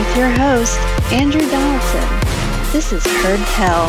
With your host, Andrew Donaldson. This is Heard Tell.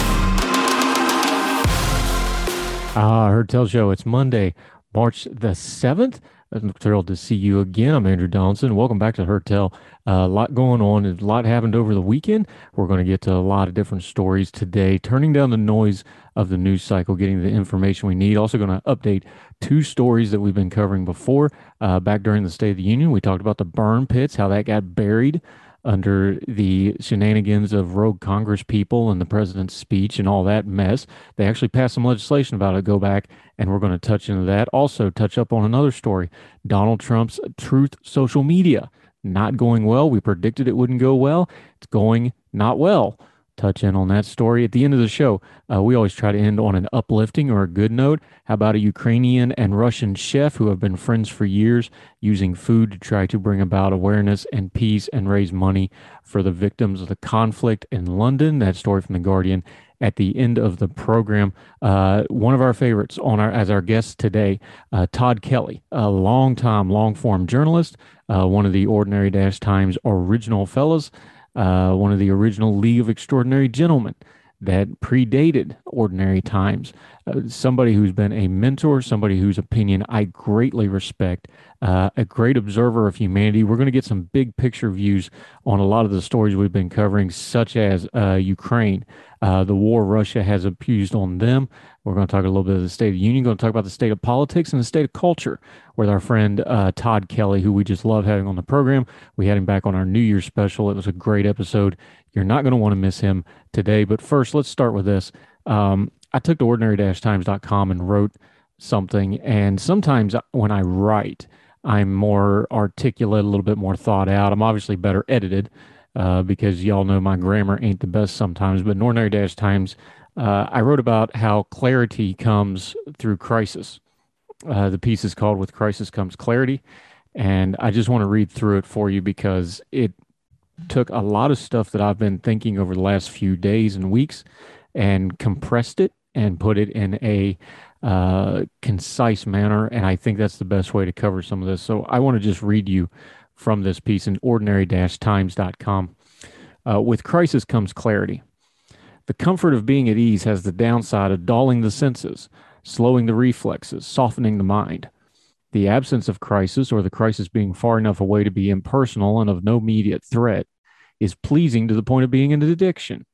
Ah, Heard Tell Show. It's Monday, March the 7th. I'm thrilled to see you again. I'm Andrew Donaldson. Welcome back to Heard Tell. Uh, a lot going on. A lot happened over the weekend. We're going to get to a lot of different stories today, turning down the noise of the news cycle, getting the information we need. Also, going to update two stories that we've been covering before. Uh, back during the State of the Union, we talked about the burn pits, how that got buried under the shenanigans of rogue Congress people and the president's speech and all that mess. They actually passed some legislation about it. Go back, and we're going to touch into that. Also, touch up on another story Donald Trump's truth social media. Not going well. We predicted it wouldn't go well. It's going not well touch in on that story. At the end of the show, uh, we always try to end on an uplifting or a good note. How about a Ukrainian and Russian chef who have been friends for years using food to try to bring about awareness and peace and raise money for the victims of the conflict in London? That story from The Guardian at the end of the program. Uh, one of our favorites on our as our guest today, uh, Tod Kelly, a long-time long-form journalist, uh, one of the Ordinary Dash Times original fellows uh, one of the original League of Extraordinary Gentlemen that predated Ordinary Times. Uh, somebody who's been a mentor, somebody whose opinion I greatly respect, uh, a great observer of humanity. We're going to get some big picture views on a lot of the stories we've been covering, such as uh, Ukraine, uh, the war Russia has abused on them. We're going to talk a little bit of the State of the Union, going to talk about the state of politics and the state of culture with our friend uh, Tod Kelly, who we just love having on the program. We had him back on our New Year's special. It was a great episode. You're not going to want to miss him today. But first, let's start with this. Um, I took to ordinary-times.com and wrote something. And sometimes when I write, I'm more articulate, a little bit more thought out. I'm obviously better edited uh, because y'all know my grammar ain't the best sometimes. But in Ordinary Dash Times, uh, I wrote about how clarity comes through crisis. Uh, the piece is called With Crisis Comes Clarity. And I just want to read through it for you because it took a lot of stuff that I've been thinking over the last few days and weeks and compressed it and put it in a uh, concise manner. And I think that's the best way to cover some of this. So I want to just read you from this piece in ordinary-times.com. Uh, with crisis comes clarity. The comfort of being at ease has the downside of dulling the senses, slowing the reflexes, softening the mind. The absence of crisis, or the crisis being far enough away to be impersonal and of no immediate threat, is pleasing to the point of being an addiction,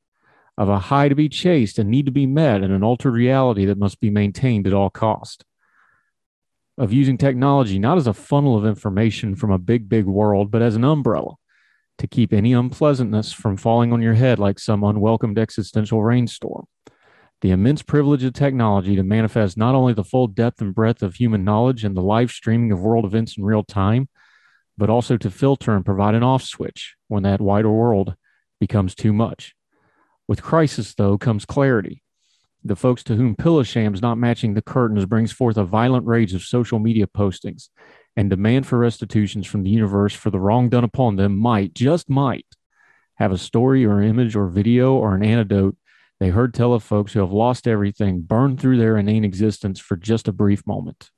of a high to be chased and need to be met, and an altered reality that must be maintained at all cost. Of using technology not as a funnel of information from a big, big world, but as an umbrella to keep any unpleasantness from falling on your head like some unwelcomed existential rainstorm the immense privilege of technology to manifest not only the full depth and breadth of human knowledge and the live streaming of world events in real time, but also to filter and provide an off switch when that wider world becomes too much. With crisis, though, comes clarity. The folks to whom pillow shams not matching the curtains brings forth a violent rage of social media postings and demand for restitutions from the universe for the wrong done upon them might, just might, have a story or image or video or an anecdote they heard tell of folks who have lost everything, burned through their inane existence for just a brief moment.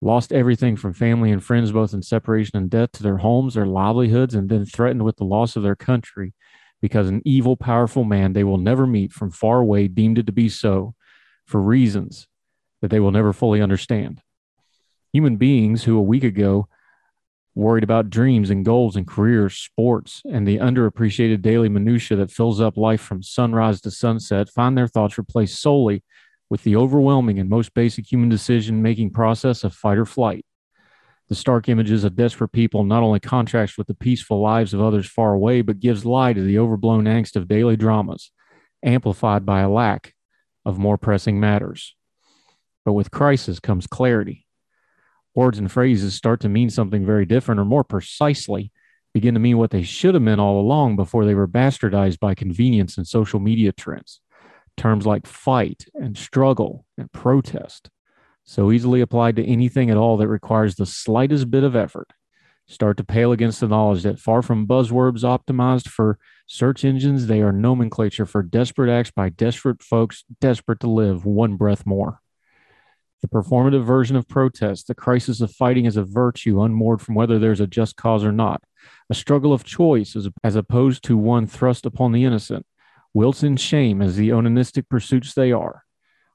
Lost everything from family and friends, both in separation and death, to their homes, their livelihoods, and then threatened with the loss of their country because an evil, powerful man they will never meet from far away deemed it to be so for reasons that they will never fully understand. Human beings who a week ago worried about dreams and goals and careers, sports, and the underappreciated daily minutia that fills up life from sunrise to sunset, find their thoughts replaced solely with the overwhelming and most basic human decision making process of fight or flight. The stark images of desperate people not only contrasts with the peaceful lives of others far away, but gives lie to the overblown angst of daily dramas, amplified by a lack of more pressing matters. But with crisis comes clarity. Words and phrases start to mean something very different, or more precisely, begin to mean what they should have meant all along before they were bastardized by convenience and social media trends. Terms like fight and struggle and protest so easily applied to anything at all that requires the slightest bit of effort, start to pale against the knowledge that far from buzzwords optimized for search engines, they are nomenclature for desperate acts by desperate folks desperate to live one breath more. The performative version of protest, the crisis of fighting as a virtue unmoored from whether there's a just cause or not, a struggle of choice as, as opposed to one thrust upon the innocent, wilts in shame as the onanistic pursuits they are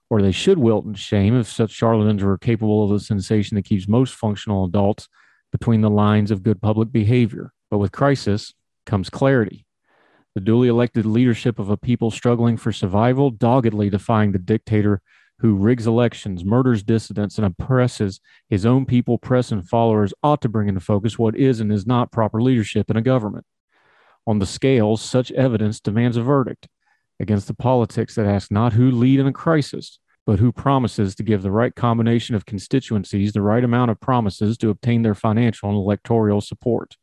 or they should wilt in shame if such charlatans were capable of the sensation that keeps most functional adults between the lines of good public behavior. But with crisis comes clarity. The duly elected leadership of a people struggling for survival, doggedly defying the dictator who rigs elections, murders dissidents, and oppresses his own people, press, and followers, ought to bring into focus what is and is not proper leadership in a government. On the scales, such evidence demands a verdict against the politics that ask not who lead in a crisis, but who promises to give the right combination of constituencies the right amount of promises to obtain their financial and electoral support.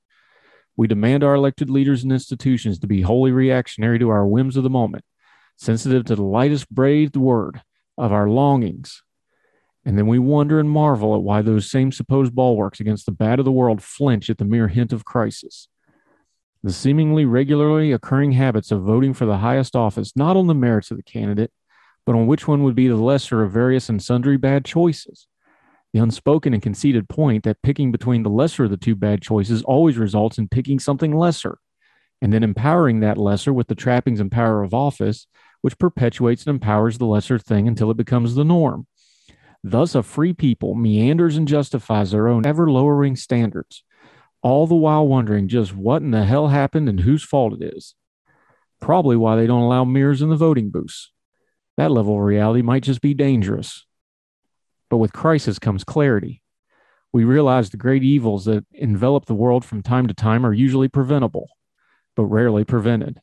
We demand our elected leaders and institutions to be wholly reactionary to our whims of the moment, sensitive to the lightest breathed word of our longings. And then we wonder and marvel at why those same supposed bulwarks against the bad of the world flinch at the mere hint of crisis. The seemingly regularly occurring habits of voting for the highest office, not on the merits of the candidate, but on which one would be the lesser of various and sundry bad choices. The unspoken and conceded point that picking between the lesser of the two bad choices always results in picking something lesser, and then empowering that lesser with the trappings and power of office, which perpetuates and empowers the lesser thing until it becomes the norm. Thus, a free people meanders and justifies their own ever lowering standards, all the while wondering just what in the hell happened and whose fault it is. Probably why they don't allow mirrors in the voting booths. That level of reality might just be dangerous. But with crisis comes clarity. We realize the great evils that envelop the world from time to time are usually preventable, but rarely prevented.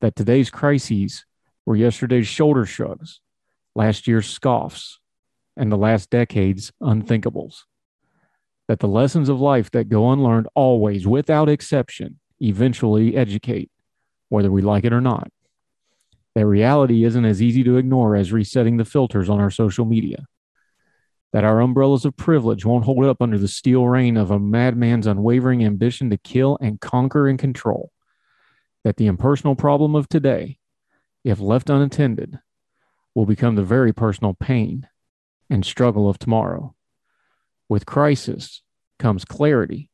That today's crises were yesterday's shoulder shrugs, last year's scoffs, and the last decade's unthinkables that the lessons of life that go unlearned always, without exception, eventually educate, whether we like it or not. That reality isn't as easy to ignore as resetting the filters on our social media. That our umbrellas of privilege won't hold up under the steel rain of a madman's unwavering ambition to kill and conquer and control. That the impersonal problem of today, if left unattended, will become the very personal pain and struggle of tomorrow. With crisis comes clarity.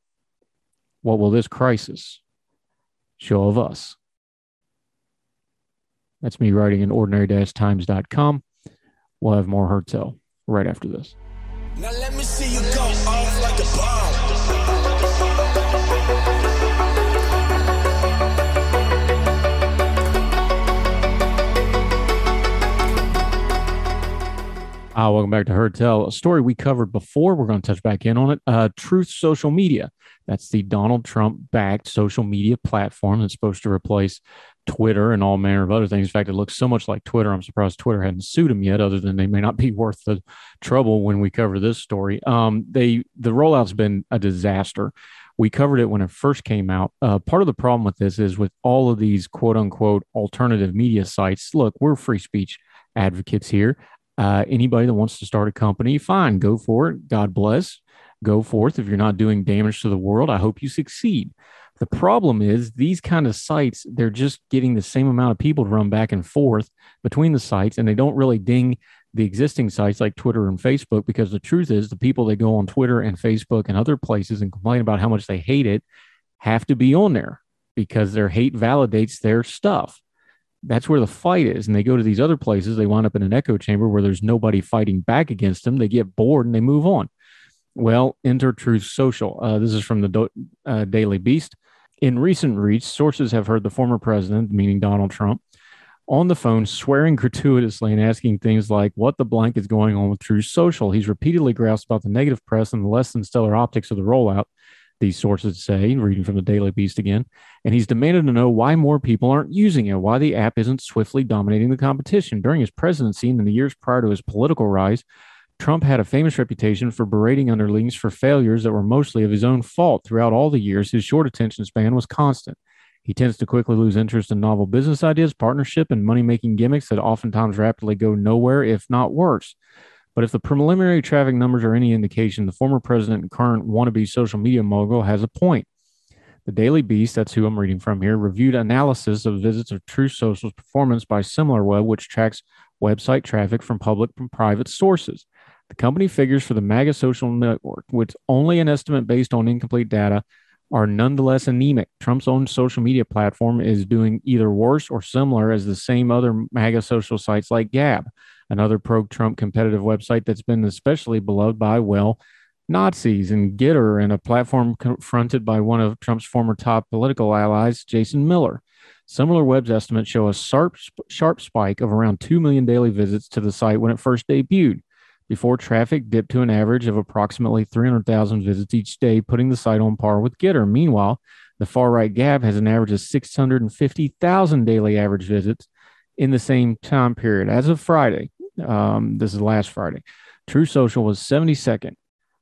What will this crisis show of us? That's me writing in ordinary-times.com. We'll have more Heard Tell right after this. Uh, welcome back to Heard Tell. A story we covered before. We're going to touch back in on it. Uh, Truth Social Media. That's the Donald Trump backed social media platform that's supposed to replace Twitter and all manner of other things. In fact, it looks so much like Twitter. I'm surprised Twitter hadn't sued them yet, other than they may not be worth the trouble when we cover this story. Um, they the rollout's been a disaster. We covered it when it first came out. Uh, part of the problem with this is with all of these quote unquote alternative media sites. Look, we're free speech advocates here. Uh, anybody that wants to start a company, fine, go for it. God bless. Go forth. If you're not doing damage to the world, I hope you succeed. The problem is these kind of sites, they're just getting the same amount of people to run back and forth between the sites, and they don't really ding the existing sites like Twitter and Facebook because the truth is the people that go on Twitter and Facebook and other places and complain about how much they hate it have to be on there because their hate validates their stuff that's where the fight is. And they go to these other places, they wind up in an echo chamber where there's nobody fighting back against them. They get bored and they move on. Well, enter Truth Social. Uh, this is from the Do- uh, Daily Beast. In recent reach, sources have heard the former president, meaning Donald Trump, on the phone, swearing gratuitously and asking things like what the blank is going on with Truth Social. He's repeatedly groused about the negative press and the less than stellar optics of the rollout, these sources say, reading from the Daily Beast again. And he's demanded to know why more people aren't using it, why the app isn't swiftly dominating the competition. During his presidency and in the years prior to his political rise, Trump had a famous reputation for berating underlings for failures that were mostly of his own fault. Throughout all the years, his short attention span was constant. He tends to quickly lose interest in novel business ideas, partnership, and money making gimmicks that oftentimes rapidly go nowhere, if not worse. But if the preliminary traffic numbers are any indication, the former president and current wannabe social media mogul has a point. The Daily Beast, that's who I'm reading from here, reviewed analysis of visits of Truth Social's performance by SimilarWeb, which tracks website traffic from public and private sources. The company figures for the MAGA social network, which only an estimate based on incomplete data, are nonetheless anemic. Trump's own social media platform is doing either worse or similar as the same other MAGA social sites like Gab, another pro Trump competitive website that's been especially beloved by, well, Nazis and GETTR, and a platform confronted by one of Trump's former top political allies, Jason Miller. SimilarWeb's estimates show a sharp, sharp spike of around 2 million daily visits to the site when it first debuted before traffic dipped to an average of approximately 300,000 visits each day, putting the site on par with GETTR. Meanwhile, the far right Gab has an average of 650,000 daily average visits in the same time period. As of Friday, um, this is last Friday, Truth Social was 72nd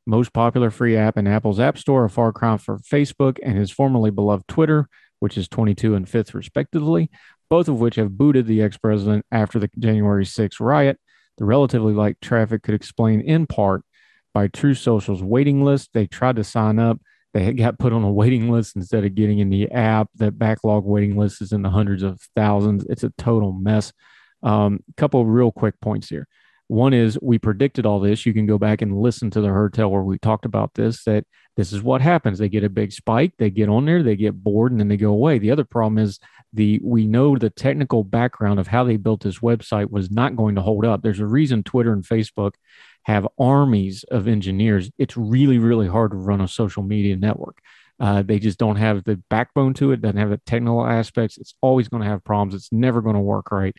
most popular free app in Apple's App Store, a far cry from Facebook and his formerly beloved Twitter, which is 22 and 5th, respectively, both of which have booted the ex president after the January 6th riot. The relatively light traffic could explain in part by Truth Social's waiting list. They tried to sign up, they got put on a waiting list instead of getting in the app. That backlog waiting list is in the hundreds of thousands. It's a total mess. A um, couple real quick points here. One is we predicted all this. You can go back and listen to the Heard Tell where we talked about this. That this is what happens. They get a big spike, they get on there, they get bored, and then they go away. The other problem is the we know the technical background of how they built this website was not going to hold up. There's a reason Twitter and Facebook have armies of engineers. It's really, really hard to run a social media network. Uh, they just don't have the backbone to it, doesn't have the technical aspects. It's always going to have problems. It's never going to work right.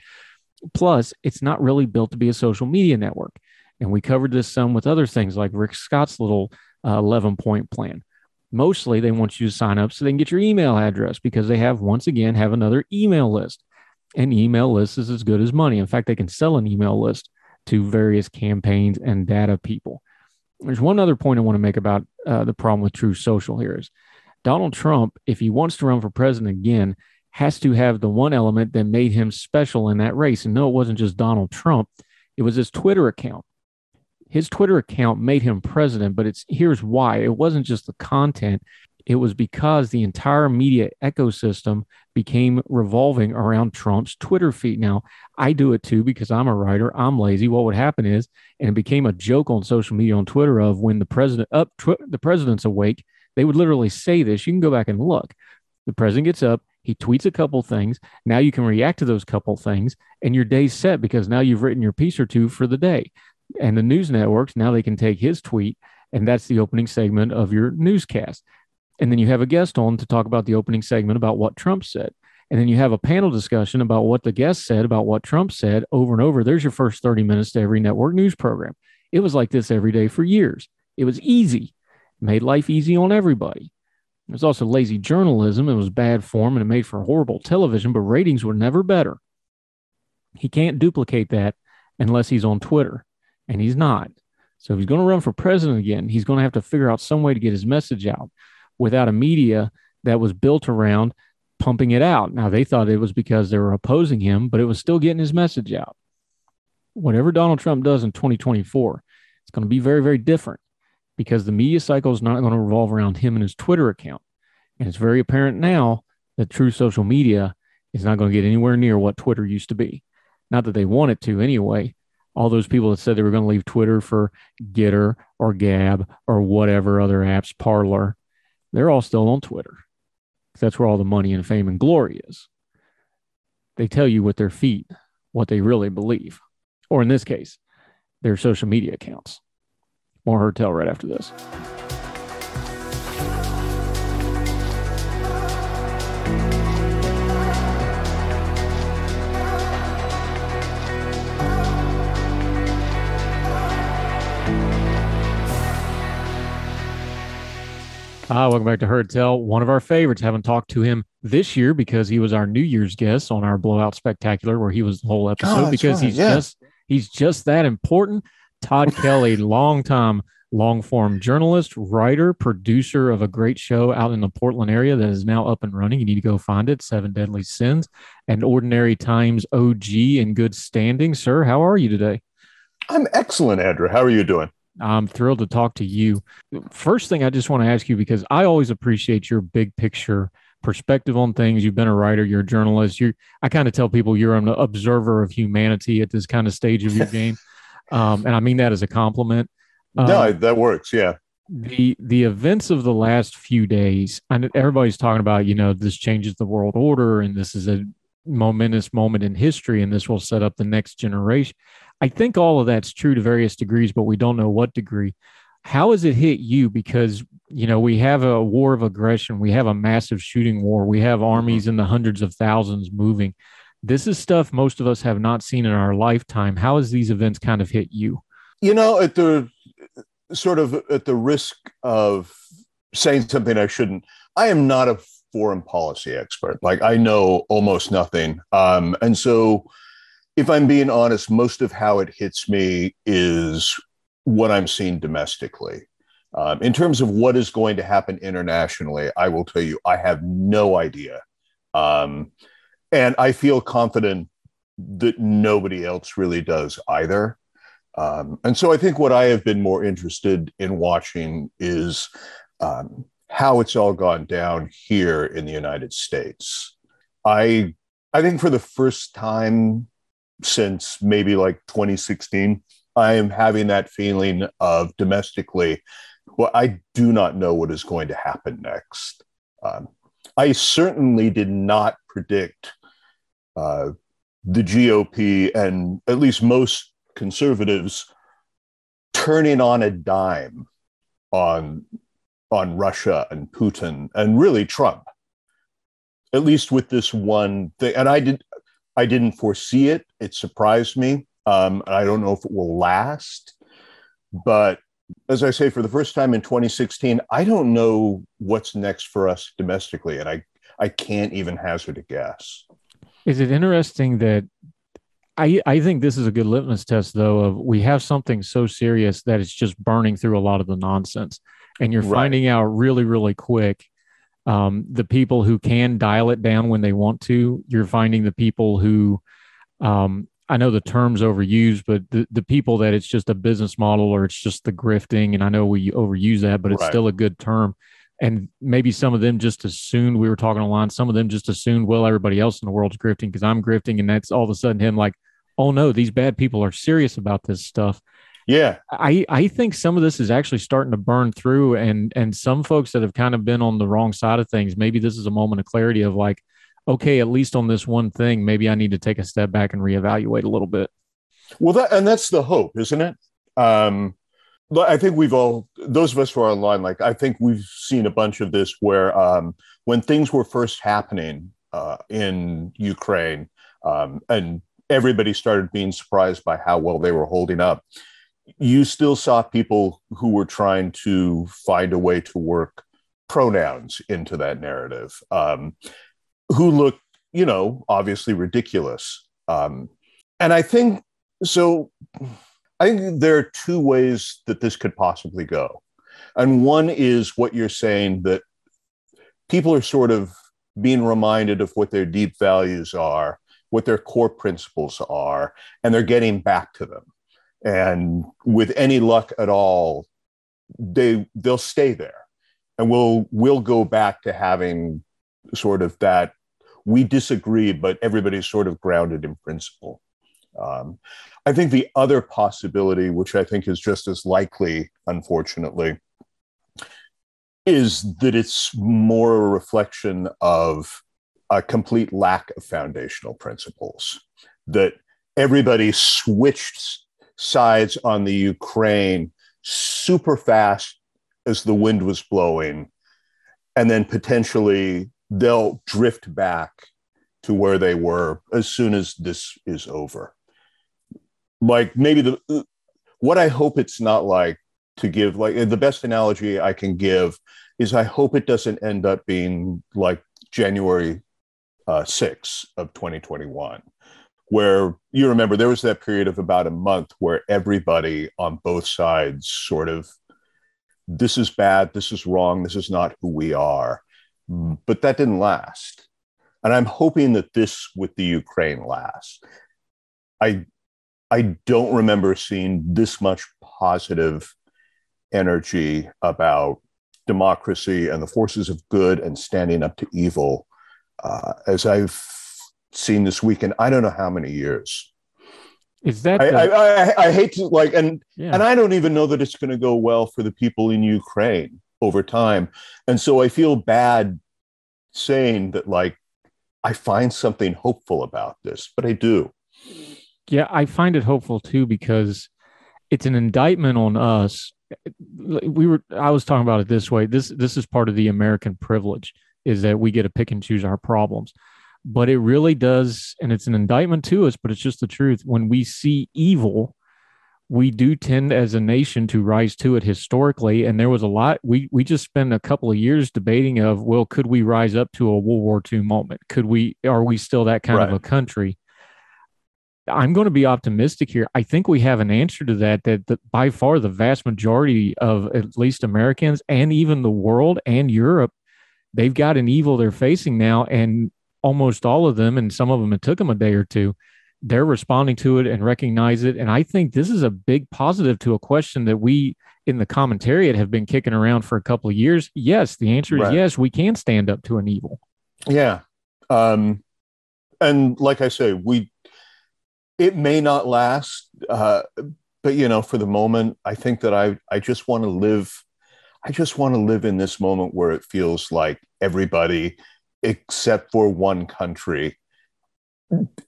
Plus, it's not really built to be a social media network. And we covered this some with other things like Rick Scott's little uh, 11 point plan. Mostly they want you to sign up so they can get your email address because they have, once again, have another email list. An email list is as good as money. In fact, they can sell an email list to various campaigns and data people. There's one other point I want to make about uh, the problem with Truth Social here is Donald Trump, if he wants to run for president again, has to have the one element that made him special in that race. And no, it wasn't just Donald Trump, it was his Twitter account. His Twitter account made him president, but it's here's why. It wasn't just the content, it was because the entire media ecosystem became revolving around Trump's Twitter feed. Now, I do it too because I'm a writer. I'm lazy. What would happen is, and it became a joke on social media on Twitter of when the president up, tw- the president's awake, they would literally say this. You can go back and look. The president gets up, he tweets a couple things. Now you can react to those couple things, and your day's set because now you've written your piece or two for the day. And the news networks now they can take his tweet, and that's the opening segment of your newscast. And then you have a guest on to talk about the opening segment about what Trump said. And then you have a panel discussion about what the guest said about what Trump said over and over. There's your first 30 minutes to every network news program. It was like this every day for years. It was easy, it made life easy on everybody. It was also lazy journalism. It was bad form and it made for horrible television, but ratings were never better. He can't duplicate that unless he's on Twitter, and he's not. So if he's going to run for president again, he's going to have to figure out some way to get his message out without a media that was built around pumping it out. Now, they thought it was because they were opposing him, but it was still getting his message out. Whatever Donald Trump does in 2024, it's going to be very, very different because the media cycle is not going to revolve around him and his Twitter account. And it's very apparent now that Truth Social Media is not going to get anywhere near what Twitter used to be. Not that they want it to anyway. All those people that said they were going to leave Twitter for GETTR or Gab or whatever other apps, Parler, they're all still on Twitter. That's where all the money and fame and glory is. They tell you with their feet what they really believe, or in this case, their social media accounts. More Heard Tell right after this. Hi, welcome back to Heard Tell. One of our favorites. Haven't talked to him this year because he was our New Year's guest on our Blowout Spectacular, where he was the whole episode. Oh, because right. he's yeah. just he's just that important. Tod Kelly, long time long form journalist, writer, producer of a great show out in the Portland area that is now up and running. You need to go find it. Seven Deadly Sins, and Ordinary Times OG in good standing. Sir, how are you today? I'm excellent, Andrew. How are you doing? I'm thrilled to talk to you. First thing I just want to ask you because I always appreciate your big picture perspective on things. You've been a writer, you're a journalist. You I kind of tell people you're an observer of humanity at this kind of stage of your game. Um, and I mean that as a compliment. Um, no, that works. Yeah. the the events of the last few days and everybody's talking about you know this changes the world order and this is a momentous moment in history and this will set up the next generation i think all of that's true to various degrees but we don't know what degree how has it hit you because you know we have a war of aggression we have a massive shooting war we have armies in the hundreds of thousands moving this is stuff most of us have not seen in our lifetime how has these events kind of hit you You know, at the sort of at the risk of saying something I shouldn't, I am not a foreign policy expert. Like I know almost nothing. Um, and so if I'm being honest, most of how it hits me is what I'm seeing domestically. Um, in terms of what is going to happen internationally, I will tell you, I have no idea. Um, and I feel confident that nobody else really does either. Um, and so I think what I have been more interested in watching is um, how it's all gone down here in the United States. I I think for the first time since maybe like 2016, I am having that feeling of domestically, well, I do not know what is going to happen next. Um, I certainly did not predict uh, the GOP and at least most conservatives turning on a dime on on Russia and Putin and really Trump. At least with this one thing, and I did I didn't foresee it. It surprised me. Um, I don't know if it will last, but as I say, for the first time in 2016, I don't know what's next for us domestically, and I I can't even hazard a guess. Is it interesting that I I think this is a good litmus test though of we have something so serious that it's just burning through a lot of the nonsense and you're Right. finding out really really quick um, the people who can dial it down when they want to you're finding the people who um, I know the term's overused but the, the people that it's just a business model or it's just the grifting and I know we overuse that but it's Right. still a good term and maybe some of them just assumed we were talking online some of them just assumed well everybody else in the world's grifting because i'm grifting and that's all of a sudden him like oh no these bad people are serious about this stuff. Yeah, i i think some of this is actually starting to burn through and and some folks that have kind of been on the wrong side of things maybe this is a moment of clarity of like okay at least on this one thing maybe i need to take a step back and reevaluate a little bit. Well, that and that's the hope, isn't it? Um, I think we've all, those of us who are online, like I think we've seen a bunch of this where um, when things were first happening uh, in Ukraine, um, and everybody started being surprised by how well they were holding up. You still saw people who were trying to find a way to work pronouns into that narrative, um, who looked, you know, obviously ridiculous. Um, and I think so. I think there are two ways that this could possibly go. And one is what you're saying that people are sort of being reminded of what their deep values are, what their core principles are, and they're getting back to them. And with any luck at all, they they'll stay there. And we'll we'll go back to having sort of that we disagree, but everybody's sort of grounded in principle. Um, I think the other possibility, which I think is just as likely, unfortunately, is that it's more a reflection of a complete lack of foundational principles. That everybody switched sides on the Ukraine super fast as the wind was blowing, and then potentially they'll drift back to where they were as soon as this is over like maybe the what I hope it's not like to give like the best analogy I can give is I hope it doesn't end up being like January uh, 6 of 2021 where you remember there was that period of about a month where everybody on both sides sort of this is bad this is wrong this is not who we are. But that didn't last. And i'm hoping that this with the ukraine lasts. I i don't remember seeing this much positive energy about democracy and the forces of good and standing up to evil uh, as i've seen this weekend. I don't know how many years. Is that I, the... I, I, I, hate to like and yeah. and I don't even know that it's going to go well for the people in Ukraine over time. And so I feel bad saying that like I find something hopeful about this, but I do. Yeah, I find it hopeful too because it's an indictment on us. We were I was talking about it this way. This this is part of the American privilege is that we get to pick and choose our problems but it really does and it's an indictment to us but it's just the truth when we see evil we do tend as a nation to rise to it historically and there was a lot we we just spent a couple of years debating of well could we rise up to a world war ii moment could we are we still that kind right. of a country i'm going to be optimistic here i think we have an answer to that that the, by far the vast majority of at least americans and even the world and europe they've got an evil they're facing now and almost all of them, and some of them it took them a day or two, they're responding to it and recognize it. And I think this is a big positive to a question that we in the commentariat have been kicking around for a couple of years. Yes, the answer is right. yes, we can stand up to an evil. Yeah. Um, and like I say, we it may not last, uh, but you know, for the moment, I think that I I just want to live. I just want to live in this moment where it feels like everybody except for one country,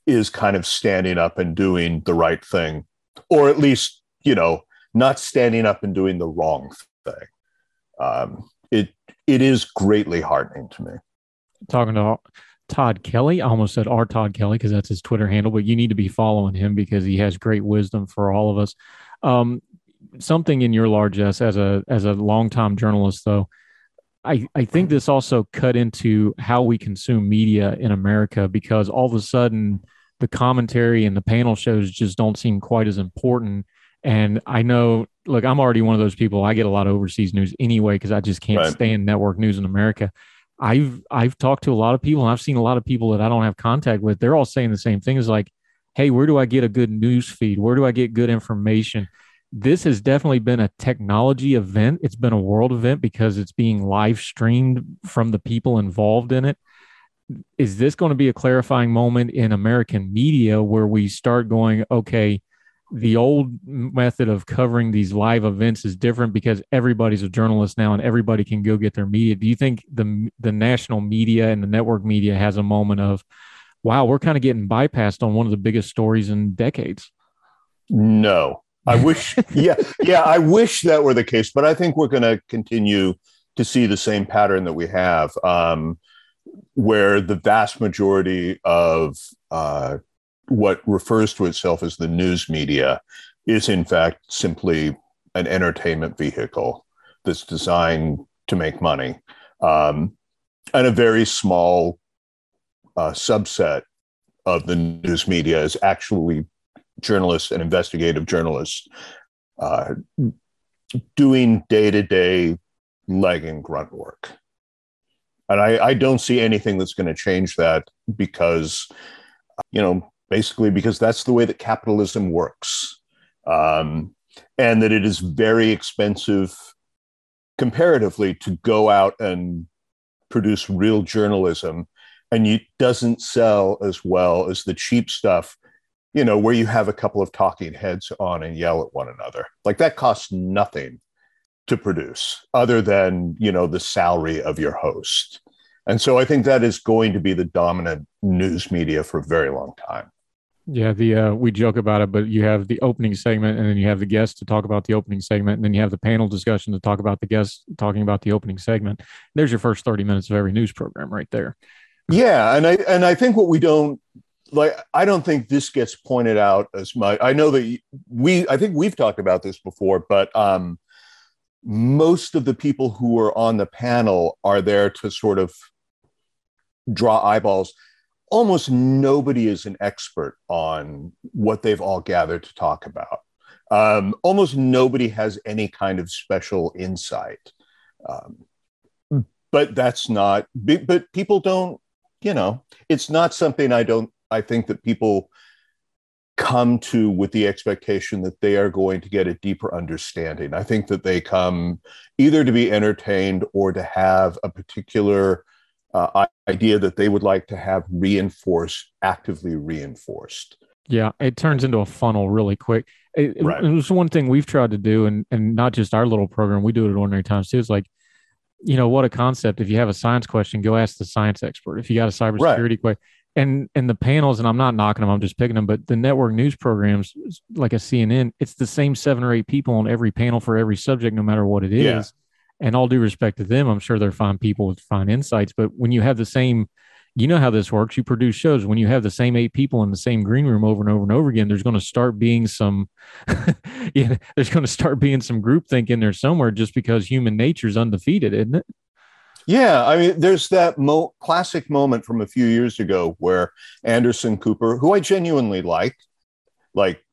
is kind of standing up and doing the right thing, or at least, you know, not standing up and doing the wrong thing. Um, it it is greatly heartening to me. Talking to Tod Kelly, I almost said our Tod Kelly because that's his Twitter handle, but you need to be following him because he has great wisdom for all of us. Um, something in your largesse as a as a longtime journalist, though, I, I think this also cut into how we consume media in America because all of a sudden the commentary and the panel shows just don't seem quite as important. And I know, look, I'm already one of those people. I get a lot of overseas news anyway because I just can't right. stand network news in America. I've I've talked to a lot of people and I've seen a lot of people that I don't have contact with. They're all saying the same thing. Is like, hey, where do I get a good news feed? Where do I get good information? this has definitely been a technology event. It's been a world event because it's being live streamed from the people involved in it. Is this going to be a clarifying moment in American media where we start going, okay, the old method of covering these live events is different because everybody's a journalist now and everybody can go get their media. Do you think the the national media and the network media has a moment of, wow, we're kind of getting bypassed on one of the biggest stories in decades? No, I wish, yeah, yeah, I wish that were the case, but I think we're going to continue to see the same pattern that we have, um, where the vast majority of uh, what refers to itself as the news media is, in fact, simply an entertainment vehicle that's designed to make money, um, and a very small uh, subset of the news media is actually journalists and investigative journalists uh, doing day to day leg and grunt work. And I, I don't see anything that's going to change that because, you know, basically because that's the way that capitalism works. Um, and that it is very expensive comparatively to go out and produce real journalism and it doesn't sell as well as the cheap stuff you know, where you have a couple of talking heads on and yell at one another. Like that costs nothing to produce other than, you know, the salary of your host. And so I think that is going to be the dominant news media for a very long time. Yeah, the uh, we joke about it, but you have the opening segment, and then you have the guests to talk about the opening segment, and then you have the panel discussion to talk about the guests talking about the opening segment. There's your first thirty minutes of every news program right there. Yeah, and I and I think what we don't like I don't think this gets pointed out as much. I know that we I think we've talked about this before, but um most of the people who are on the panel are there to sort of draw eyeballs. Almost nobody is an expert on what they've all gathered to talk about. Um, almost nobody has any kind of special insight. Um, but that's not, but people don't, you know, it's not something I don't, I think that people come to with the expectation that they are going to get a deeper understanding. I think that they come either to be entertained or to have a particular uh, idea that they would like to have reinforced, actively reinforced. Yeah, it turns into a funnel really quick. It, right. it, was one thing we've tried to do, and and not just our little program. We do it at Ordinary Times too. It's like, you know, what a concept. If you have a science question, go ask the science expert. If you got a cybersecurity right. question, and and the panels and i'm not knocking them i'm just picking them but the network news programs like a cnn it's the same seven or eight people on every panel for every subject no matter what it is yeah. And all due respect to them i'm sure they're fine people with fine insights but when you have the same you know how this works you produce shows. When you have the same eight people in the same green room over and over and over again there's going to start being some yeah there's going to start being some group think in there somewhere just because human nature is undefeated isn't it? Yeah, I mean, there's that mo- classic moment from a few years ago where Anderson Cooper, who I genuinely like, like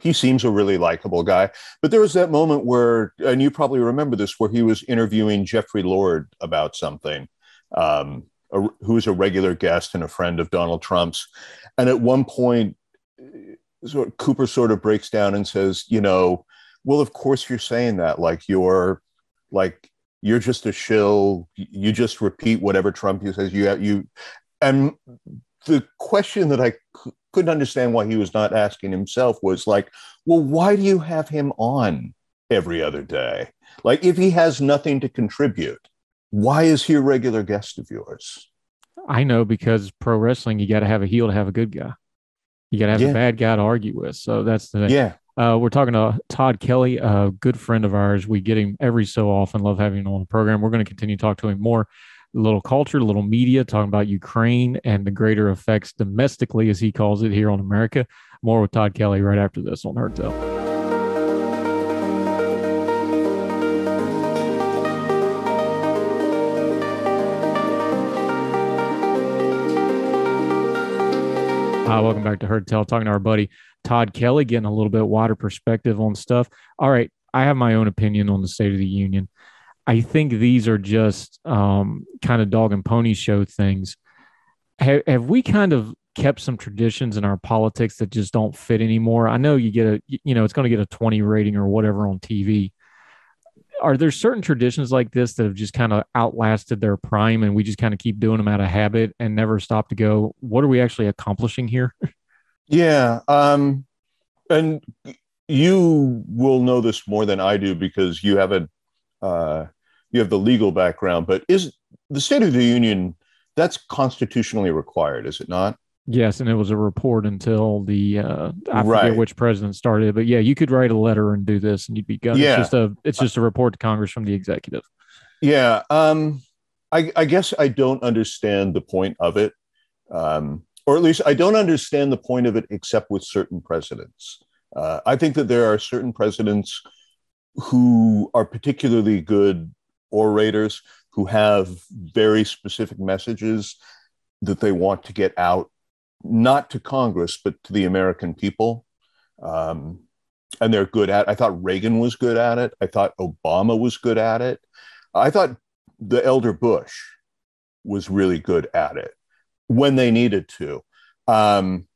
he seems a really likable guy, but there was that moment where, and you probably remember this, where he was interviewing Jeffrey Lord about something, um, a, who is a regular guest and a friend of Donald Trump's, and at one point, of, Cooper sort of breaks down and says, you know, well, of course you're saying that, like you're like you're just a shill. You just repeat whatever Trump says. You you, and the question that I couldn't understand why he was not asking himself was like, well, why do you have him on every other day? Like, if he has nothing to contribute, why is he a regular guest of yours? I know because pro wrestling, you got to have a heel to have a good guy. You got to have yeah. a bad guy to argue with. So that's the yeah. Uh, we're talking to Tod Kelly, a good friend of ours. We get him every so often. Love having him on the program. We're going to continue to talk to him more. Little culture, little media, talking about Ukraine and the greater effects domestically, as he calls it, here on America. More with Tod Kelly right after this on Heard Tell. Hi, welcome back to Heard Tell, talking to our buddy Tod Kelly, getting a little bit wider perspective on stuff. All right, I have my own opinion on the State of the Union. I think these are just um, kind of dog and pony show things. Have, have we kind of kept some traditions in our politics that just don't fit anymore? I know you get a, you know, it's going to get a 20 rating or whatever on TV, are there certain traditions like this that have just kind of outlasted their prime and we just kind of keep doing them out of habit and never stop to go what are we actually accomplishing here yeah um and you will know this more than i do because you haven't uh you have the legal background but is the state of the union that's constitutionally required is it not Yes, and it was a report until the uh, I right. forget which president started, but yeah, you could write a letter and do this, and you'd be good. Yeah. It's just a it's just a report to Congress from the executive. Yeah, um, I, I guess I don't understand the point of it, um, or at least I don't understand the point of it except with certain presidents. Uh, I think that there are certain presidents who are particularly good orators who have very specific messages that they want to get out not to Congress, but to the American people. Um, and they're good at. I thought Reagan was good at it. I thought Obama was good at it. I thought the elder Bush was really good at it when they needed to. Um,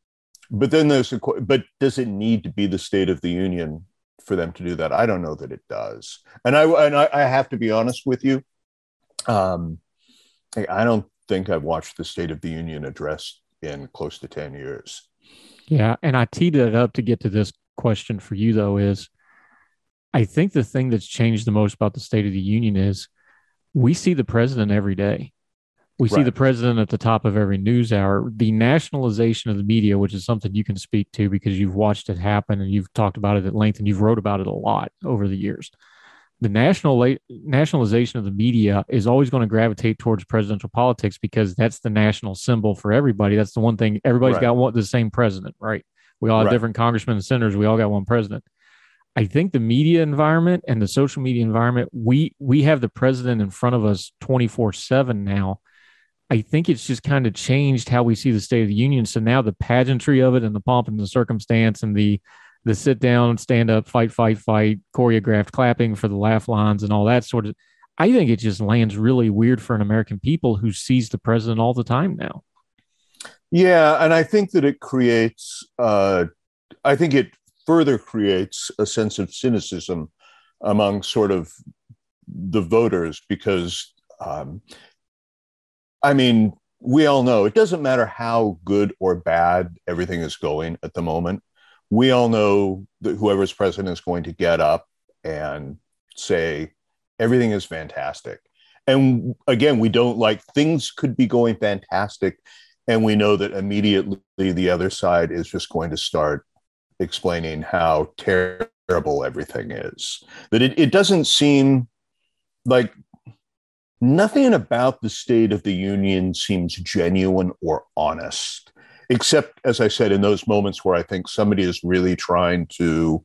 but then there's a but does it need to be the State of the Union for them to do that? I don't know that it does. And I and I, I have to be honest with you. Um, I don't think I've watched the State of the Union address in close to 10 years. Yeah. And I teed it up to get to this question for you, though, is I think the thing that's changed the most about the State of the Union is we see the president every day. We right. see the president at the top of every news hour. The nationalization of the media, which is something you can speak to because you've watched it happen and you've talked about it at length and you've wrote about it a lot over the years the national nationalization of the media is always going to gravitate towards presidential politics because that's the national symbol for everybody. That's the one thing everybody's right. got one, the same president, right? We all have right. different congressmen and senators. We all got one president. I think the media environment and the social media environment, we we have the president in front of us 24/7 now. I think it's just kind of changed how we see the State of the Union. So now the pageantry of it and the pomp and the circumstance and the the sit down, stand up, fight, fight, fight, choreographed clapping for the laugh lines and all that sort of I think it just lands really weird for an American people who sees the president all the time now. Yeah, and I think that it creates uh I think it further creates a sense of cynicism among sort of the voters because um, I mean, we all know it doesn't matter how good or bad everything is going at the moment. We all know that whoever's president is going to get up and say everything is fantastic. And again, we don't like things could be going fantastic. And we know that immediately the other side is just going to start explaining how terrible everything is. That it, it doesn't seem like nothing about the State of the Union seems genuine or honest, except, as I said, in those moments where I think somebody is really trying to,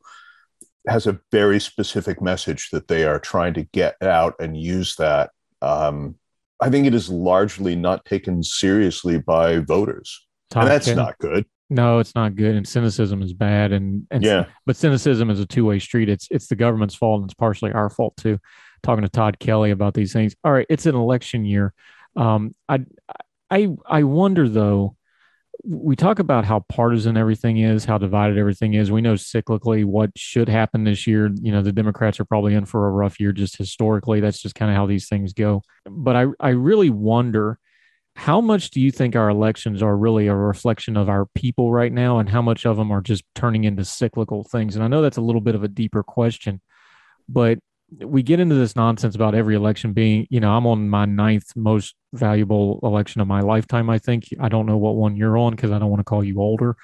has a very specific message that they are trying to get out and use that. Um, I think it is largely not taken seriously by voters. Tom and that's not good. No, it's not good, and cynicism is bad. And, and yeah, but cynicism is a two way street. It's it's the government's fault, and it's partially our fault too. Talking to Tod Kelly about these things. All right, it's an election year. Um, I I I wonder though. We talk about how partisan everything is, how divided everything is. We know cyclically what should happen this year. You know, the Democrats are probably in for a rough year just historically. That's just kind of how these things go. But I I really wonder how much do you think our elections are really a reflection of our people right now and how much of them are just turning into cyclical things and i know that's a little bit of a deeper question but we get into this nonsense about every election being you know i'm on my ninth most valuable election of my lifetime i think. I don't know what one you're on because i don't want to call you older.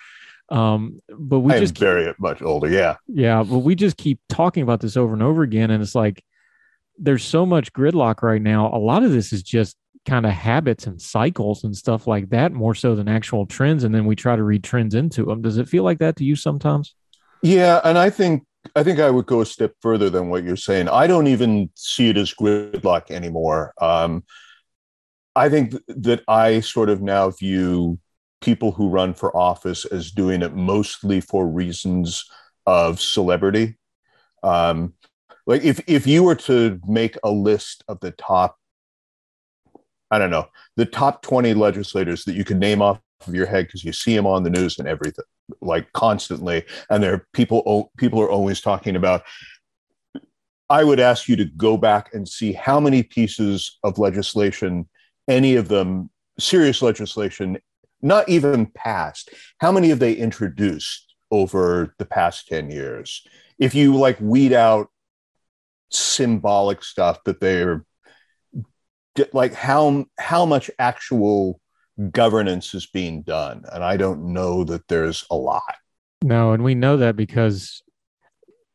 Um, but we I just keep, very much older yeah. Yeah but we just keep talking about this over and over again and it's like there's so much gridlock right now. A lot of this is just kind of habits and cycles and stuff like that more so than actual trends and then we try to read trends into them does it feel like that to you sometimes? Yeah and i think i think i would go a step further than what you're saying. I don't even see it as gridlock anymore. Um, i think that i sort of now view people who run for office as doing it mostly for reasons of celebrity. Um, like if if you were to make a list of the top I don't know, the top 20 legislators that you can name off of your head because you see them on the news and everything, like constantly. And there are people, people are always talking about. I would ask you to go back and see how many pieces of legislation, any of them, serious legislation, not even passed, how many have they introduced over the past 10 years? If you like weed out symbolic stuff that they're like how how much actual governance is being done and i don't know that there's a lot. No and we know that because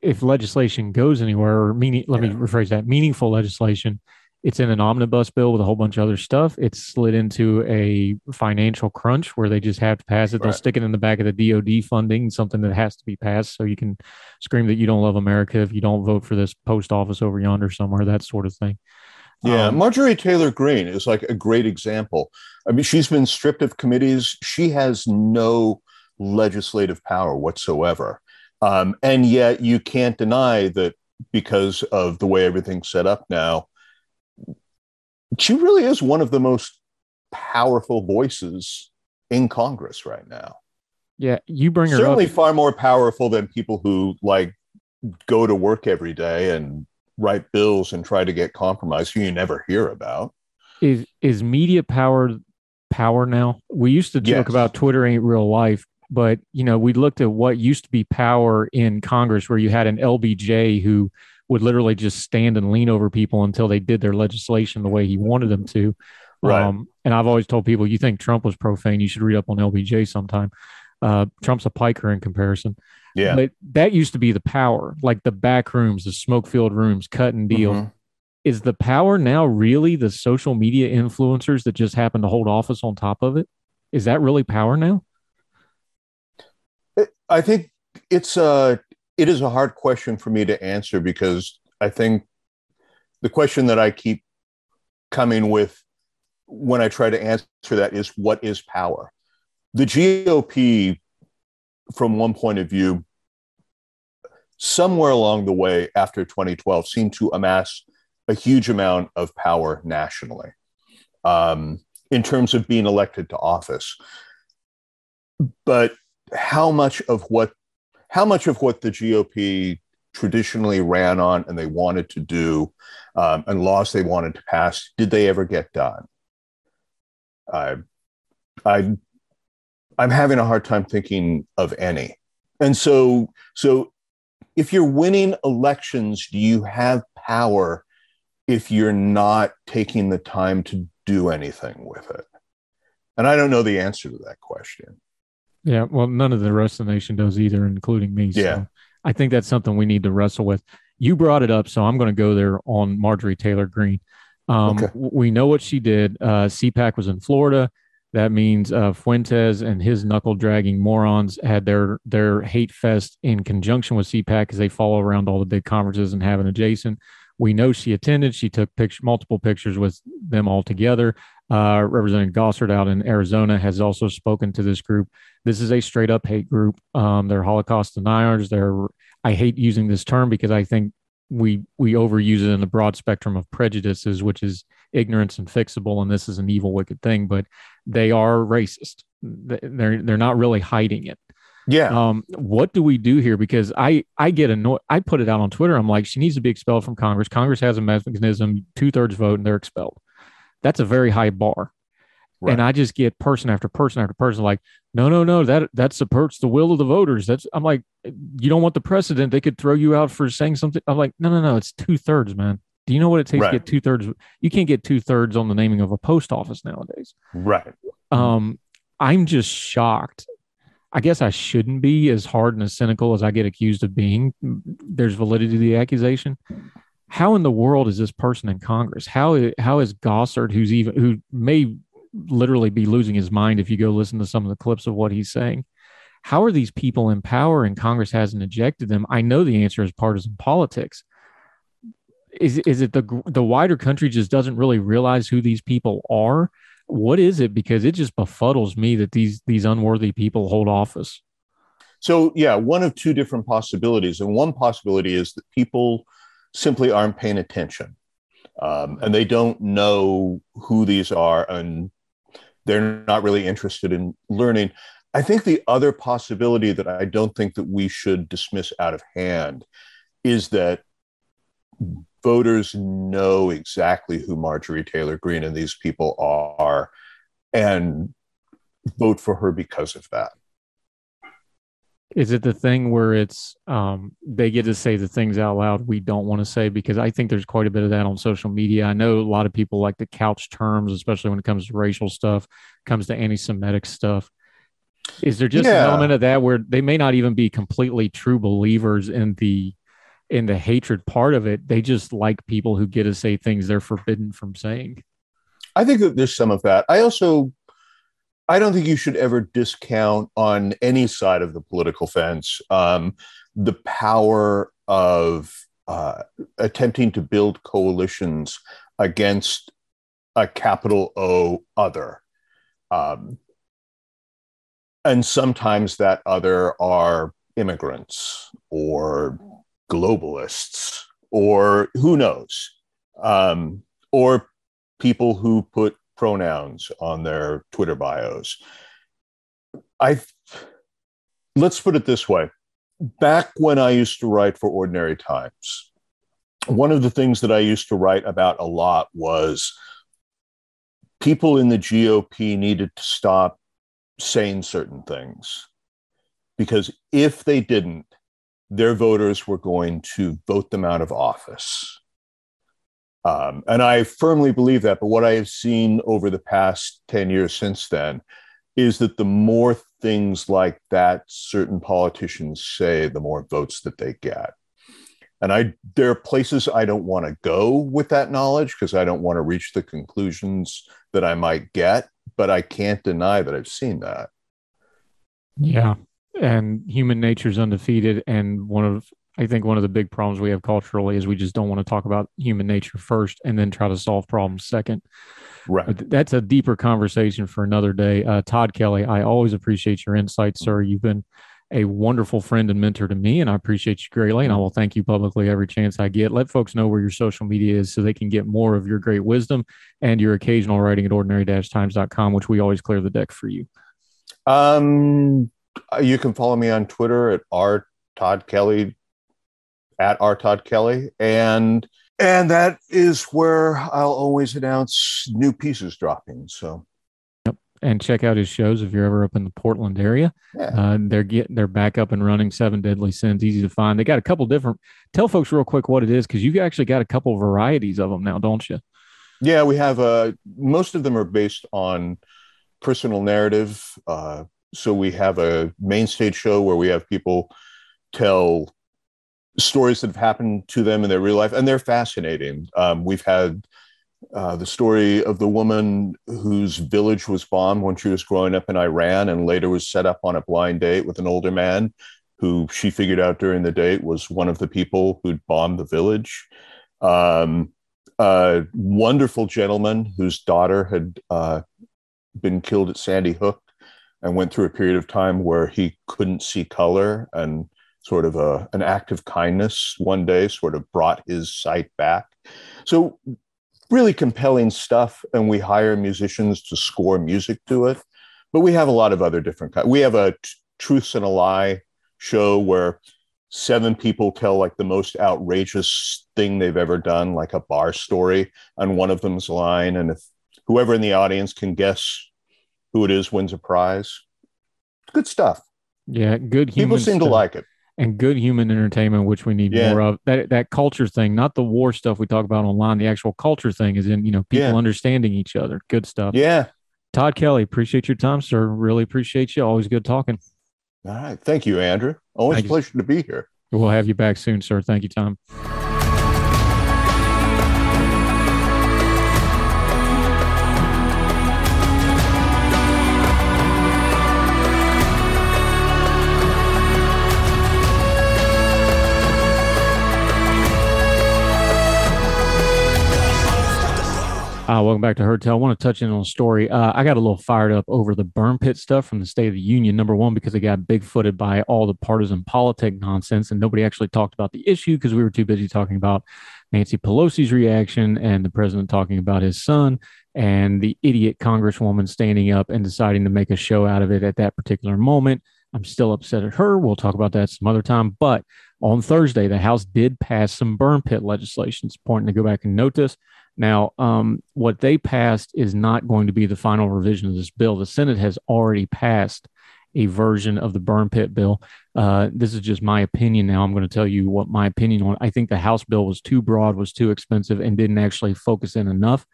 if legislation goes anywhere or meaning let yeah. me rephrase that meaningful legislation it's in an omnibus bill with a whole bunch of other stuff. It's slid into a financial crunch where they just have to pass it. They'll stick it in the back of the dod funding something that has to be passed. So you can scream that you don't love america if you don't vote for this post office over yonder somewhere that sort of thing yeah, um, Marjorie Taylor Greene is like a great example. I mean, she's been stripped of committees. She has no legislative power whatsoever. Um, and yet you can't deny that because of the way everything's set up now, she really is one of the most powerful voices in Congress right now. Yeah, you bring her certainly up. far more powerful than people who like go to work every day and write bills and try to get compromise who you never hear about. Is is media power power now? We used to joke yes. about Twitter ain't real life, but you know, we looked at what used to be power in Congress where you had an LBJ who would literally just stand and lean over people until they did their legislation the way he wanted them to. Right. Um, and I've always told people, you think Trump was profane, you should read up on LBJ sometime. Uh, Trump's a piker in comparison. Yeah. But that used to be the power, like the back rooms, the smoke filled rooms, cut and deal. Mm-hmm. Is the power now really the social media influencers that just happen to hold office on top of it? Is that really power now? I think it's a it is a hard question for me to answer because I think the question that I keep coming with when I try to answer that is what is power? The GOP, from one point of view, somewhere along the way after 2012, seemed to amass a huge amount of power nationally um, in terms of being elected to office. But how much of what how much of what the GOP traditionally ran on and they wanted to do um, and laws they wanted to pass did they ever get done? I, I, I'm having a hard time thinking of any. And so, so if you're winning elections, do you have power if you're not taking the time to do anything with it? And I don't know the answer to that question. Yeah, well, none of the rest of the nation does either, including me. So yeah. I think that's something we need to wrestle with. You brought it up, so I'm going to go there on Marjorie Taylor Greene. Um, okay. We know what she did. Uh, CPAC was in Florida. That means uh, Fuentes and his knuckle dragging morons had their their hate fest in conjunction with CPAC because they follow around all the big conferences and have an adjacent. We know she attended. She took picture, multiple pictures with them all together. Uh, Representative Gosar out in Arizona has also spoken to this group. This is a straight up hate group. Um, they're Holocaust deniers. They're I hate using this term because I think we we overuse it in the broad spectrum of prejudices, which is ignorance and fixable, and this is an evil, wicked thing. But they are racist. They're they're not really hiding it. Yeah. Um, what do we do here? Because I I get annoyed. I put it out on Twitter. I'm like, she needs to be expelled from Congress. Congress has a mechanism, two thirds vote, and they're expelled. That's a very high bar. Right. And I just get person after person after person like, no, no, no, that that supports the will of the voters. That's I'm like, you don't want the precedent. They could throw you out for saying something. I'm like, no, no, no, it's two thirds, man. Do you know what it takes right. to get two thirds? You can't get two thirds on the naming of a post office nowadays. Right. Um, I'm just shocked I guess I shouldn't be as hard and as cynical as I get accused of being. There's validity to the accusation. How in the world is this person in Congress? How how is Gosar, who's even who may literally be losing his mind if you go listen to some of the clips of what he's saying? How are these people in power and Congress hasn't ejected them? I know the answer is partisan politics. Is is it the the wider country just doesn't really realize who these people are? what is it? Because it just befuddles me that these these unworthy people hold office. So yeah, one of two different possibilities, and one possibility is that people simply aren't paying attention, um, and they don't know who these are, and they're not really interested in learning. I think the other possibility that I don't think that we should dismiss out of hand is that voters know exactly who Marjorie Taylor Greene and these people are and vote for her because of that. Is it the thing where it's um, they get to say the things out loud we don't want to say? Because I think there's quite a bit of that on social media. I know a lot of people like to couch terms, especially when it comes to racial stuff, comes to anti-Semitic stuff. Is there just yeah. an element of that where they may not even be completely true believers in the in the hatred part of it, they just like people who get to say things they're forbidden from saying. I think that there's some of that. I also I don't think you should ever discount on any side of the political fence um, the power of uh, attempting to build coalitions against a capital O other. Um, and sometimes that other are immigrants or globalists or who knows, um, or people who put pronouns on their Twitter bios. I let's put it this way. Back when I used to write for Ordinary Times, one of the things that I used to write about a lot was people in the GOP needed to stop saying certain things because if they didn't, their voters were going to vote them out of office. Um, and I firmly believe that. But what I have seen over the past 10 years since then is that the more things like that certain politicians say, the more votes that they get. And I there are places I don't want to go with that knowledge because I don't want to reach the conclusions that I might get, but I can't deny that I've seen that. Yeah and human nature is undefeated. And one of I think one of the big problems we have culturally is we just don't want to talk about human nature first and then try to solve problems second. Right. But that's a deeper conversation for another day. Uh, Tod Kelly, I always appreciate your insights, sir. You've been a wonderful friend and mentor to me, and I appreciate you greatly. And I will thank you publicly every chance I get. Let folks know where your social media is so they can get more of your great wisdom and your occasional writing at ordinary-times.com, which we always clear the deck for you. Um, you can follow me on Twitter at r Tod Kelly at r Tod Kelly, and and that is where I'll always announce new pieces dropping. So yep. and check out his shows if you're ever up in the Portland area. Yeah. Uh, they're getting they're back up and running. Seven Deadly Sins, easy to find. They got a couple different. Tell folks real quick what it is because you've actually got a couple varieties of them now, don't you? Yeah, we have. Uh, most of them are based on personal narrative. Uh, so we have a main stage show where we have people tell stories that have happened to them in their real life, and they're fascinating. Um, we've had uh, the story of the woman whose village was bombed when she was growing up in Iran and later was set up on a blind date with an older man who she figured out during the date was one of the people who'd bombed the village. Um, a wonderful gentleman whose daughter had uh, been killed at Sandy Hook and went through a period of time where he couldn't see color and sort of a, an act of kindness one day sort of brought his sight back. So really compelling stuff and we hire musicians to score music to it but we have a lot of other different kinds we have a t- truths and a lie show where seven people tell like the most outrageous thing they've ever done like a bar story and one of them's line and if whoever in the audience can guess who it is wins a prize good stuff Yeah, good. people seem to like it and good human entertainment, which we need Yeah. more of. That that culture thing, not the war stuff we talk about online. The actual culture thing is in you know people Yeah. understanding each other. Good stuff. yeah Tod Kelly, appreciate your time, sir. Really appreciate you. Always good talking. all right thank you andrew always Thank a you. pleasure to be here We'll have you back soon, sir. Thank you, Tom. Uh, welcome back to Heard I want to touch in on a story. Uh, I got a little fired up over the burn pit stuff from the State of the Union. Number one, because it got big-footed by all the partisan politic nonsense, and nobody actually talked about the issue because we were too busy talking about Nancy Pelosi's reaction and the president talking about his son and the idiot congresswoman standing up and deciding to make a show out of it at that particular moment. I'm still upset at her. We'll talk about that some other time. But on Thursday, the House did pass some burn pit legislation. It's important to go back and note this. Now, um, what they passed is not going to be the final revision of this bill. The Senate has already passed a version of the burn pit bill. Uh, this is just my opinion now. I'm going to tell you what my opinion on. I think the House bill was too broad, was too expensive, and didn't actually focus in enough.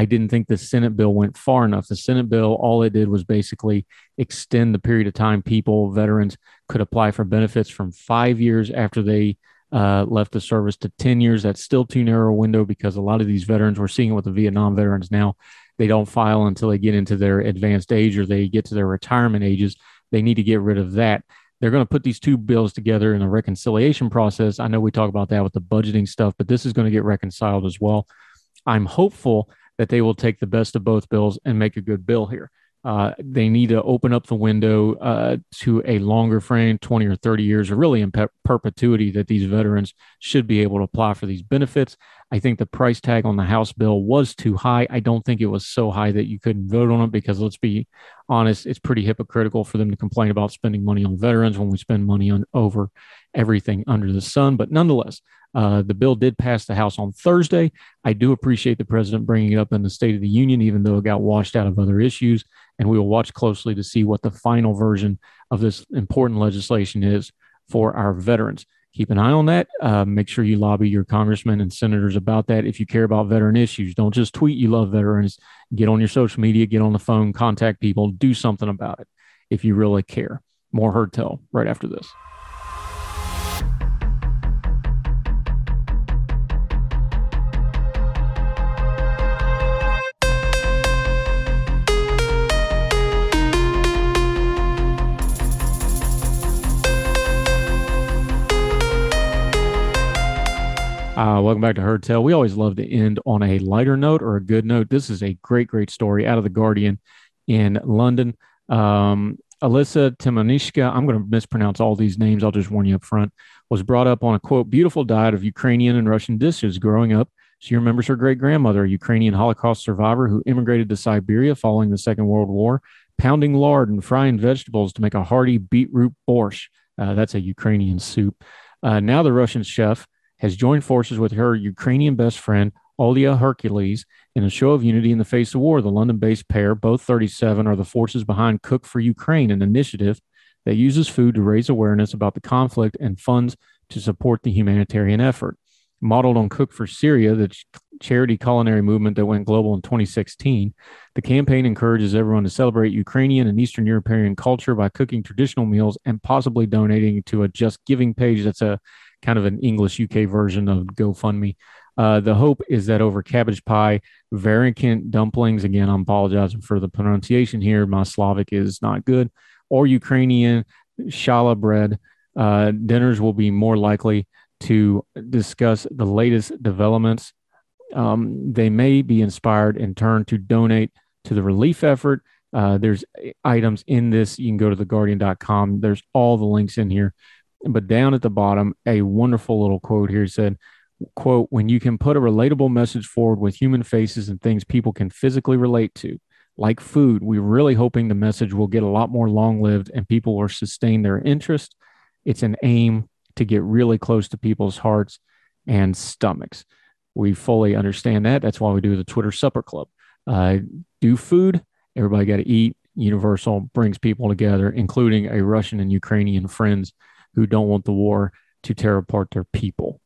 I didn't think the Senate bill went far enough. The Senate bill, all it did was basically extend the period of time people, veterans, could apply for benefits from five years after they uh, left the service to 10 years. That's still too narrow a window because a lot of these veterans, we're seeing it with the Vietnam veterans now, they don't file until they get into their advanced age or they get to their retirement ages. They need to get rid of that. They're going to put these two bills together in a reconciliation process. I know we talk about that with the budgeting stuff, but this is going to get reconciled as well. I'm hopeful that they will take the best of both bills and make a good bill here. Uh, they need to open up the window uh, to a longer frame, 20 or 30 years, or really in pe- perpetuity, that these veterans should be able to apply for these benefits. I think the price tag on the House bill was too high. I don't think it was so high that you couldn't vote on it because let's be honest, it's pretty hypocritical for them to complain about spending money on veterans when we spend money on over everything under the sun. But nonetheless, uh, the bill did pass the House on Thursday. I do appreciate the president bringing it up in the State of the Union, even though it got washed out of other issues. And we will watch closely to see what the final version of this important legislation is for our veterans. Keep an eye on that. Uh, make sure you lobby your congressmen and senators about that. If you care about veteran issues, don't just tweet you love veterans. Get on your social media, get on the phone, contact people, do something about it if you really care. More Heard Tell right after this. Uh, welcome back to Heard Tell. We always love to end on a lighter note or a good note. This is a great, great story out of the Guardian in London. Um, Alyssa Timonishka, I'm going to mispronounce all these names. I'll just warn you up front, was brought up on a quote, beautiful diet of Ukrainian and Russian dishes growing up. She remembers her great grandmother, a Ukrainian Holocaust survivor who immigrated to Siberia following the Second World War, pounding lard and frying vegetables to make a hearty beetroot borscht. Uh, that's a Ukrainian soup. Uh, now the Russian chef has joined forces with her Ukrainian best friend, Olia Hercules, in a show of unity in the face of war. The London based pair, both 37, are the forces behind Cook for Ukraine, an initiative that uses food to raise awareness about the conflict and funds to support the humanitarian effort. Modeled on Cook for Syria, the charity culinary movement that went global in 2016, the campaign encourages everyone to celebrate Ukrainian and Eastern European culture by cooking traditional meals and possibly donating to a Just Giving page that's a kind of an English UK version of GoFundMe. Uh, the hope is that over cabbage pie, variant dumplings, again, I'm apologizing for the pronunciation here. My Slavic is not good, or Ukrainian challah bread, uh, dinners will be more likely to discuss the latest developments. Um, they may be inspired in turn to donate to the relief effort. Uh, there's items in this. You can go to theguardian.com. There's all the links in here. But down at the bottom, a wonderful little quote here said, quote, when you can put a relatable message forward with human faces and things people can physically relate to, like food, we're really hoping the message will get a lot more long lived and people will sustain their interest. It's an aim to get really close to people's hearts and stomachs. We fully understand that. That's why we do the Twitter Supper Club. Uh, do food, everybody got to eat. Universal brings people together, including a Russian and Ukrainian friends who don't want the war to tear apart their people.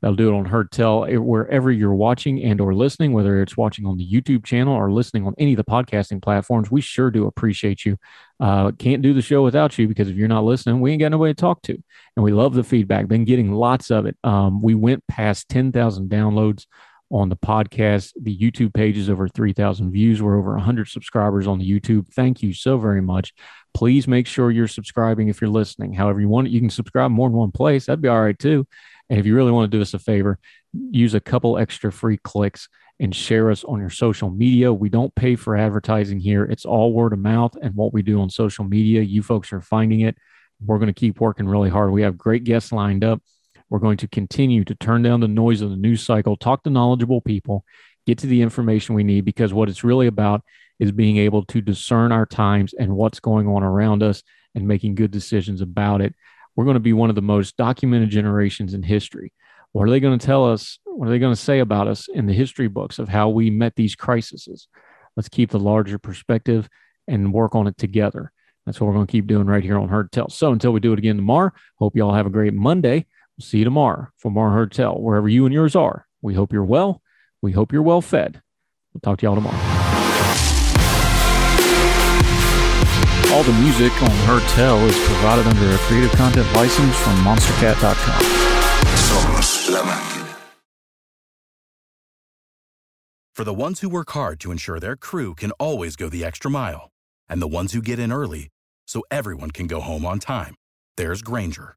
That'll do it on Heard Tell eh, wherever you're watching and or listening, whether it's watching on the YouTube channel or listening on any of the podcasting platforms. We sure do appreciate you. Uh, can't do the show without you because if you're not listening, we ain't got nobody to talk to. And we love the feedback. Been getting lots of it. Um, we went past 10,000 downloads on the podcast. The YouTube page is over 3,000 views. We're over 100 subscribers on the YouTube. Thank you so very much. Please make sure you're subscribing if you're listening. However, you want, you can subscribe more than one place. That'd be all right too. And if you really want to do us a favor, use a couple extra free clicks and share us on your social media. We don't pay for advertising here. It's all word of mouth and what we do on social media. You folks are finding it. We're going to keep working really hard. We have great guests lined up. We're going to continue to turn down the noise of the news cycle, talk to knowledgeable people, get to the information we need because what it's really about is being able to discern our times and what's going on around us and making good decisions about it we're going to be one of the most documented generations in history. What are they going to tell us? What are they going to say about us in the history books of how we met these crises? Let's keep the larger perspective and work on it together. That's what we're going to keep doing right here on Heard Tell. So until we do it again tomorrow, hope you all have a great Monday. We'll see you tomorrow for more Heard Tell, wherever you and yours are. We hope you're well. We hope you're well fed. We'll talk to y'all tomorrow. All the music on Heard Tell is provided under a Creative Content license from MonsterCat.com. Somos la máquina. For the ones who work hard to ensure their crew can always go the extra mile, and the ones who get in early so everyone can go home on time, there's Grainger,